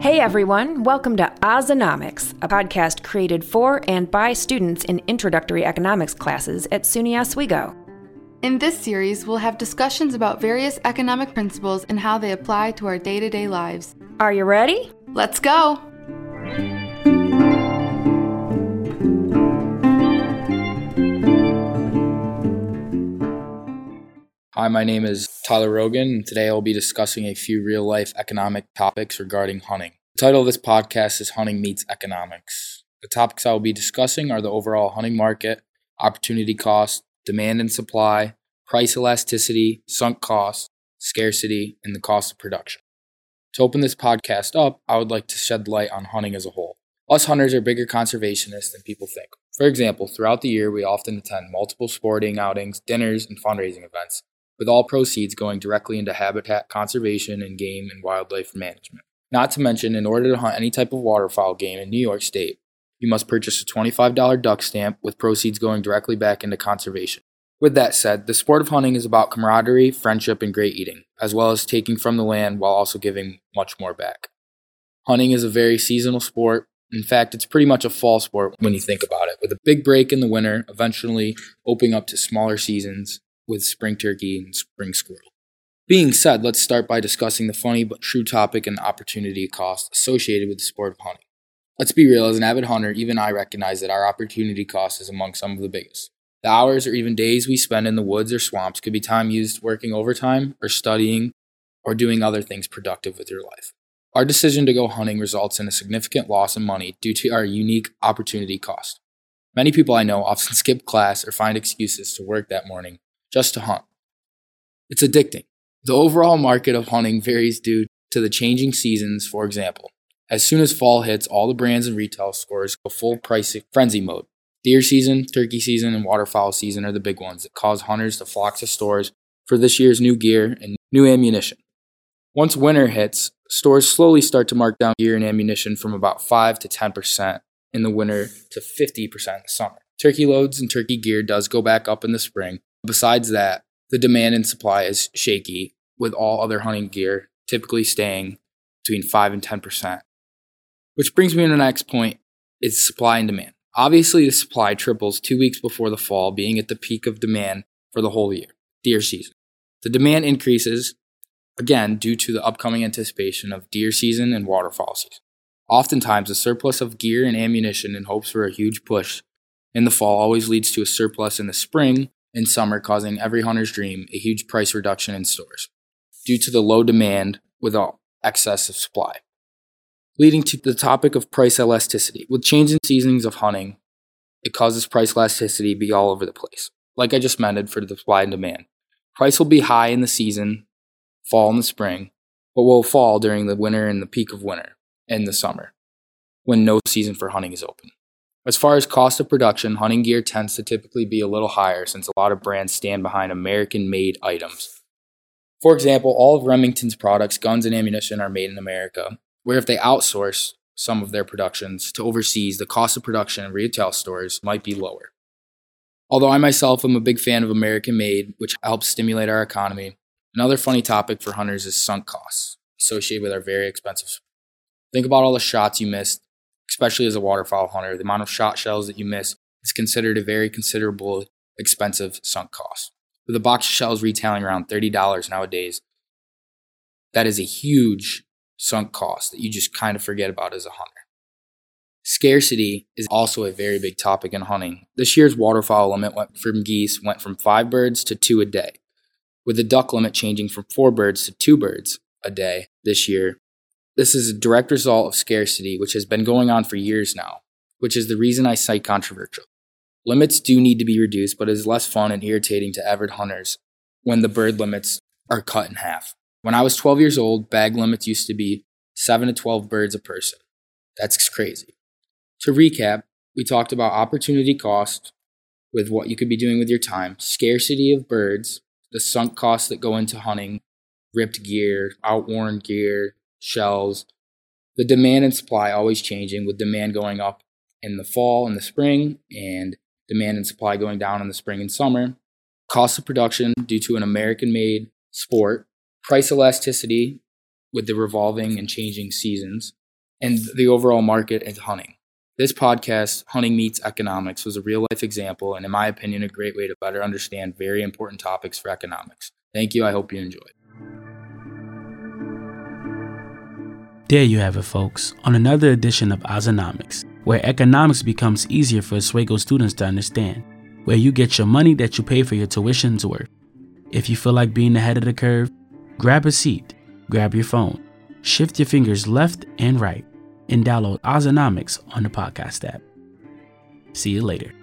Hey everyone, welcome to Ozonomics, a podcast created for and by students in introductory economics classes at SUNY Oswego. In this series, we'll have discussions about various economic principles and how they apply to our day to day lives. Are you ready? Let's go! Hi, my name is Tyler Rogan, and today I'll be discussing a few real life economic topics regarding hunting. The title of this podcast is Hunting Meets Economics. The topics I will be discussing are the overall hunting market, opportunity cost, demand and supply, price elasticity, sunk cost, scarcity, and the cost of production. To open this podcast up, I would like to shed light on hunting as a whole. Us hunters are bigger conservationists than people think. For example, throughout the year, we often attend multiple sporting outings, dinners, and fundraising events with all proceeds going directly into habitat conservation and game and wildlife management. Not to mention, in order to hunt any type of waterfowl game in New York State, you must purchase a $25 duck stamp with proceeds going directly back into conservation. With that said, the sport of hunting is about camaraderie, friendship, and great eating, as well as taking from the land while also giving much more back. Hunting is a very seasonal sport. In fact, it's pretty much a fall sport when you think about it, with a big break in the winter, eventually opening up to smaller seasons with spring turkey and spring squirrel. Being said, let's start by discussing the funny but true topic and opportunity cost associated with the sport of hunting. Let's be real, as an avid hunter, even I recognize that our opportunity cost is among some of the biggest. The hours or even days we spend in the woods or swamps could be time used working overtime or studying or doing other things productive with your life. Our decision to go hunting results in a significant loss in money due to our unique opportunity cost. Many people I know often skip class or find excuses to work that morning just to hunt. It's addicting. The overall market of hunting varies due to the changing seasons, for example. As soon as fall hits, all the brands and retail stores go full price frenzy mode. Deer season, turkey season, and waterfowl season are the big ones that cause hunters to flock to stores for this year's new gear and new ammunition. Once winter hits, stores slowly start to mark down gear and ammunition from about 5 to 10% in the winter to 50% in the summer. Turkey loads and turkey gear does go back up in the spring, Besides that, the demand and supply is shaky, with all other hunting gear typically staying between 5 and 10%. Which brings me to the next point is supply and demand. Obviously, the supply triples two weeks before the fall, being at the peak of demand for the whole year, deer season. The demand increases, again, due to the upcoming anticipation of deer season and waterfowl season. Oftentimes, a surplus of gear and ammunition in hopes for a huge push in the fall always leads to a surplus in the spring in summer, causing every hunter's dream a huge price reduction in stores due to the low demand without excess of supply. Leading to the topic of price elasticity. With changing seasons of hunting, it causes price elasticity to be all over the place. Like I just mentioned for the supply and demand. Price will be high in the season, fall and the spring, but will fall during the winter and the peak of winter and the summer when no season for hunting is open. As far as cost of production, hunting gear tends to typically be a little higher since a lot of brands stand behind American made items. For example, all of Remington's products, guns, and ammunition are made in America, where if they outsource some of their productions to overseas, the cost of production in retail stores might be lower. Although I myself am a big fan of American made, which helps stimulate our economy, another funny topic for hunters is sunk costs associated with our very expensive. Think about all the shots you missed especially as a waterfowl hunter. The amount of shot shells that you miss is considered a very considerable expensive sunk cost. With a box of shells retailing around $30 nowadays, that is a huge sunk cost that you just kind of forget about as a hunter. Scarcity is also a very big topic in hunting. This year's waterfowl limit went from geese went from five birds to two a day, with the duck limit changing from four birds to two birds a day this year this is a direct result of scarcity, which has been going on for years now, which is the reason I cite controversial. Limits do need to be reduced, but it is less fun and irritating to avid hunters when the bird limits are cut in half. When I was 12 years old, bag limits used to be 7 to 12 birds a person. That's crazy. To recap, we talked about opportunity cost with what you could be doing with your time, scarcity of birds, the sunk costs that go into hunting, ripped gear, outworn gear, shells. The demand and supply always changing, with demand going up in the fall and the spring, and demand and supply going down in the spring and summer. Cost of production due to an American made sport. Price elasticity with the revolving and changing seasons and the overall market and hunting. This podcast, Hunting Meets Economics, was a real life example and, in my opinion, a great way to better understand very important topics for economics. Thank you. I hope you enjoyed. There you have it, folks, on another edition of Ozonomics, where economics becomes easier for Oswego students to understand, where you get your money that you pay for your tuition's worth. If you feel like being ahead of the curve, grab a seat, grab your phone, shift your fingers left and right, and download Ozonomics on the podcast app. See you later.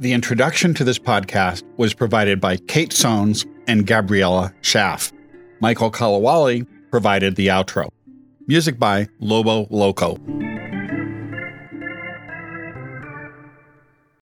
The introduction to this podcast was provided by Kate Sones and Gabriella Schaff. Michael Kalawali provided the outro. Music by Lobo Loco.